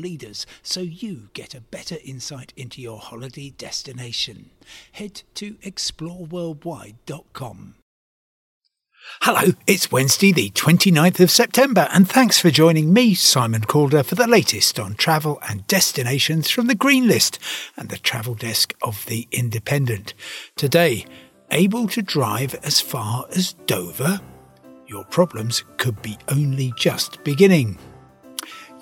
leaders so you get a better insight into your holiday destination. Head to exploreworldwide.com. Hello, it's Wednesday, the 29th of September, and thanks for joining me, Simon Calder, for the latest on travel and destinations from the Green List and the travel desk of The Independent. Today, able to drive as far as Dover? Your problems could be only just beginning.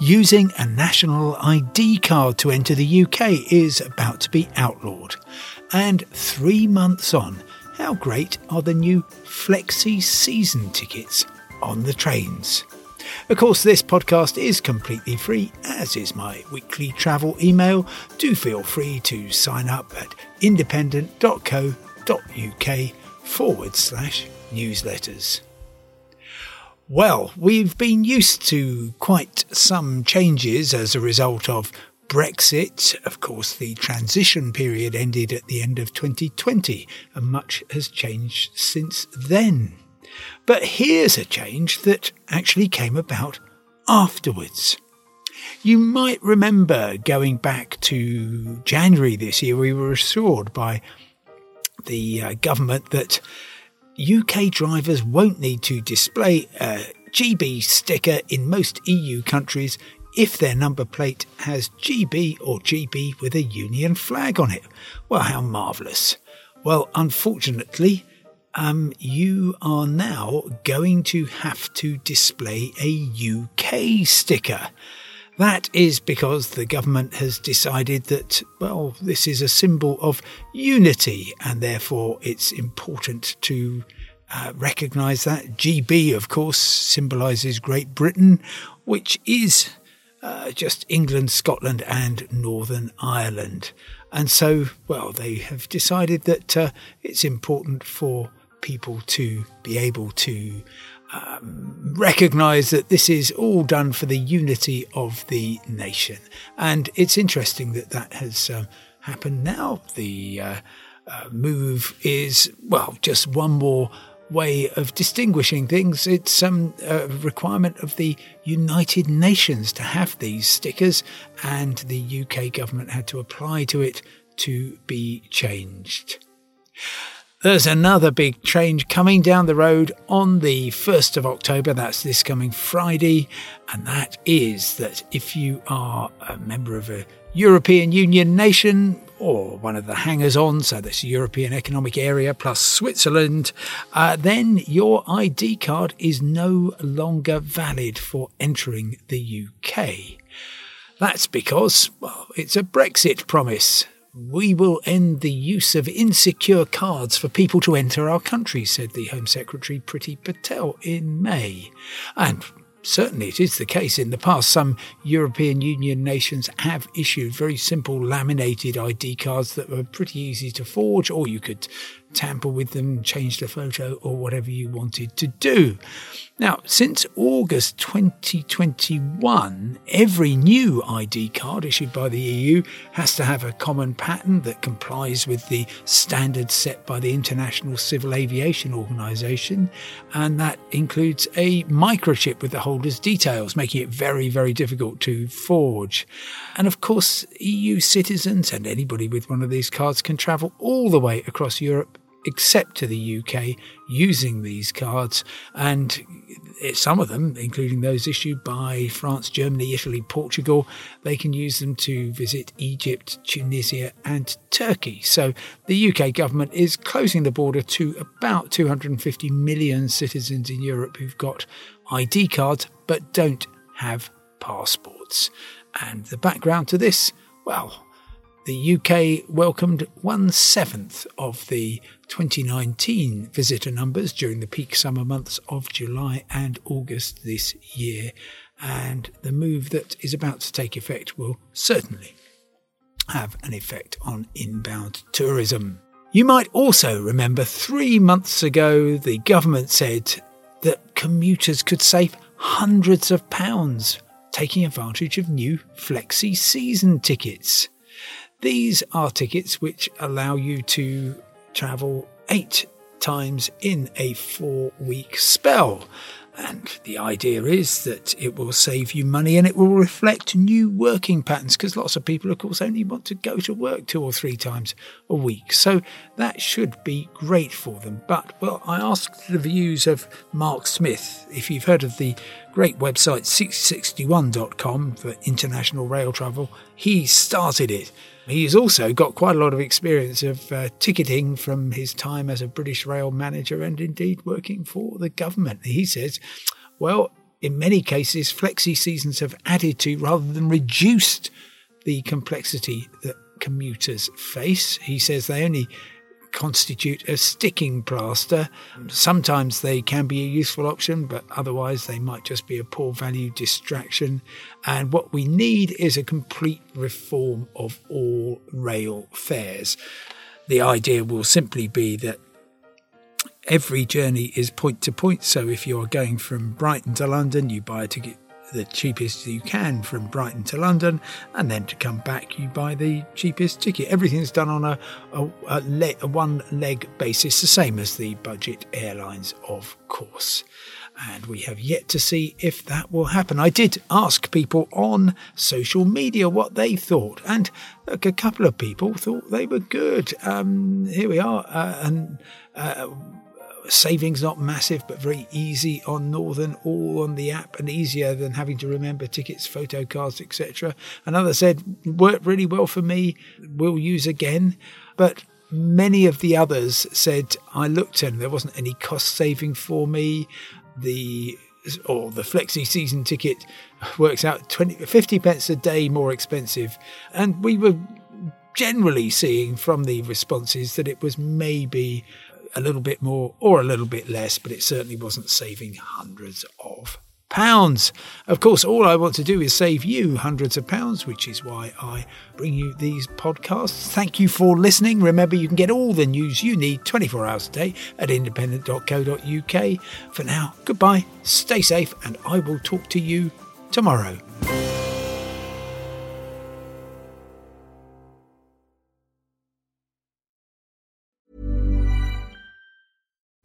Using a national ID card to enter the UK is about to be outlawed. And three months on, how great are the new Flexi season tickets on the trains? Of course, this podcast is completely free, as is my weekly travel email. Do feel free to sign up at independent.co.uk forward slash newsletters. Well, we've been used to quite some changes as a result of Brexit. Of course, the transition period ended at the end of 2020, and much has changed since then. But here's a change that actually came about afterwards. You might remember going back to January this year, we were assured by the uh, government that UK drivers won't need to display a GB sticker in most EU countries if their number plate has GB or GB with a union flag on it. Well, how marvellous. Well, unfortunately, um, you are now going to have to display a UK sticker. That is because the government has decided that, well, this is a symbol of unity and therefore it's important to uh, recognise that. GB, of course, symbolises Great Britain, which is uh, just England, Scotland, and Northern Ireland. And so, well, they have decided that uh, it's important for people to be able to um, recognize that this is all done for the unity of the nation. And it's interesting that that has um, happened now. The uh, uh, move is, well, just one more way of distinguishing things. It's um, a requirement of the United Nations to have these stickers, and the UK government had to apply to it to be changed. There's another big change coming down the road on the 1st of October. That's this coming Friday. And that is that if you are a member of a European Union nation or one of the hangers on, so that's European Economic Area plus Switzerland, uh, then your ID card is no longer valid for entering the UK. That's because, well, it's a Brexit promise. We will end the use of insecure cards for people to enter our country, said the Home Secretary Priti Patel in May. And certainly it is the case. In the past, some European Union nations have issued very simple laminated ID cards that were pretty easy to forge, or you could tamper with them, change the photo, or whatever you wanted to do. Now, since August 2021, every new ID card issued by the EU has to have a common pattern that complies with the standards set by the International Civil Aviation Organization, and that includes a microchip with the holder's details, making it very, very difficult to forge. And of course, EU citizens and anybody with one of these cards can travel all the way across Europe except to the UK using these cards. And some of them, including those issued by France, Germany, Italy, Portugal, they can use them to visit Egypt, Tunisia, and Turkey. So the UK government is closing the border to about 250 million citizens in Europe who've got ID cards but don't have passports. And the background to this, well, the UK welcomed one seventh of the 2019 visitor numbers during the peak summer months of July and August this year. and the move that is about to take effect will certainly have an effect on inbound tourism. You might also remember three months ago the government said that commuters could save hundreds of pounds taking advantage of new flexi season tickets. These are tickets which allow you to travel eight times in a four week spell. And the idea is that it will save you money and it will reflect new working patterns because lots of people, of course, only want to go to work two or three times a week. So that should be great for them. But, well, I asked the views of Mark Smith. If you've heard of the great website seat61.com for international rail travel, he started it. He's also got quite a lot of experience of uh, ticketing from his time as a British rail manager and indeed working for the government. He says, well, in many cases, flexi seasons have added to rather than reduced the complexity that commuters face. He says they only constitute a sticking plaster. Sometimes they can be a useful option, but otherwise they might just be a poor value distraction. And what we need is a complete reform of all rail fares. The idea will simply be that every journey is point to point. So if you're going from Brighton to London, you buy a ticket the cheapest you can from Brighton to London, and then to come back, you buy the cheapest ticket. Everything's done on a, a, a, le- a one leg basis, the same as the budget airlines, of course. And we have yet to see if that will happen. I did ask people on social media what they thought, and look, a couple of people thought they were good. Um, here we are, uh, and uh, savings not massive but very easy on Northern, all on the app and easier than having to remember tickets, photo cards, etc. Another said worked really well for me, will use again. But many of the others said I looked and there wasn't any cost saving for me. The or the flexi season ticket works out 20 50 pence a day more expensive and we were generally seeing from the responses that it was maybe a little bit more or a little bit less, but it certainly wasn't saving hundreds of pounds. Of course, all I want to do is save you hundreds of pounds, which is why I bring you these podcasts. Thank you for listening. Remember, you can get all the news you need 24 hours a day at independent.co.uk. For now, goodbye, stay safe, and I will talk to you tomorrow.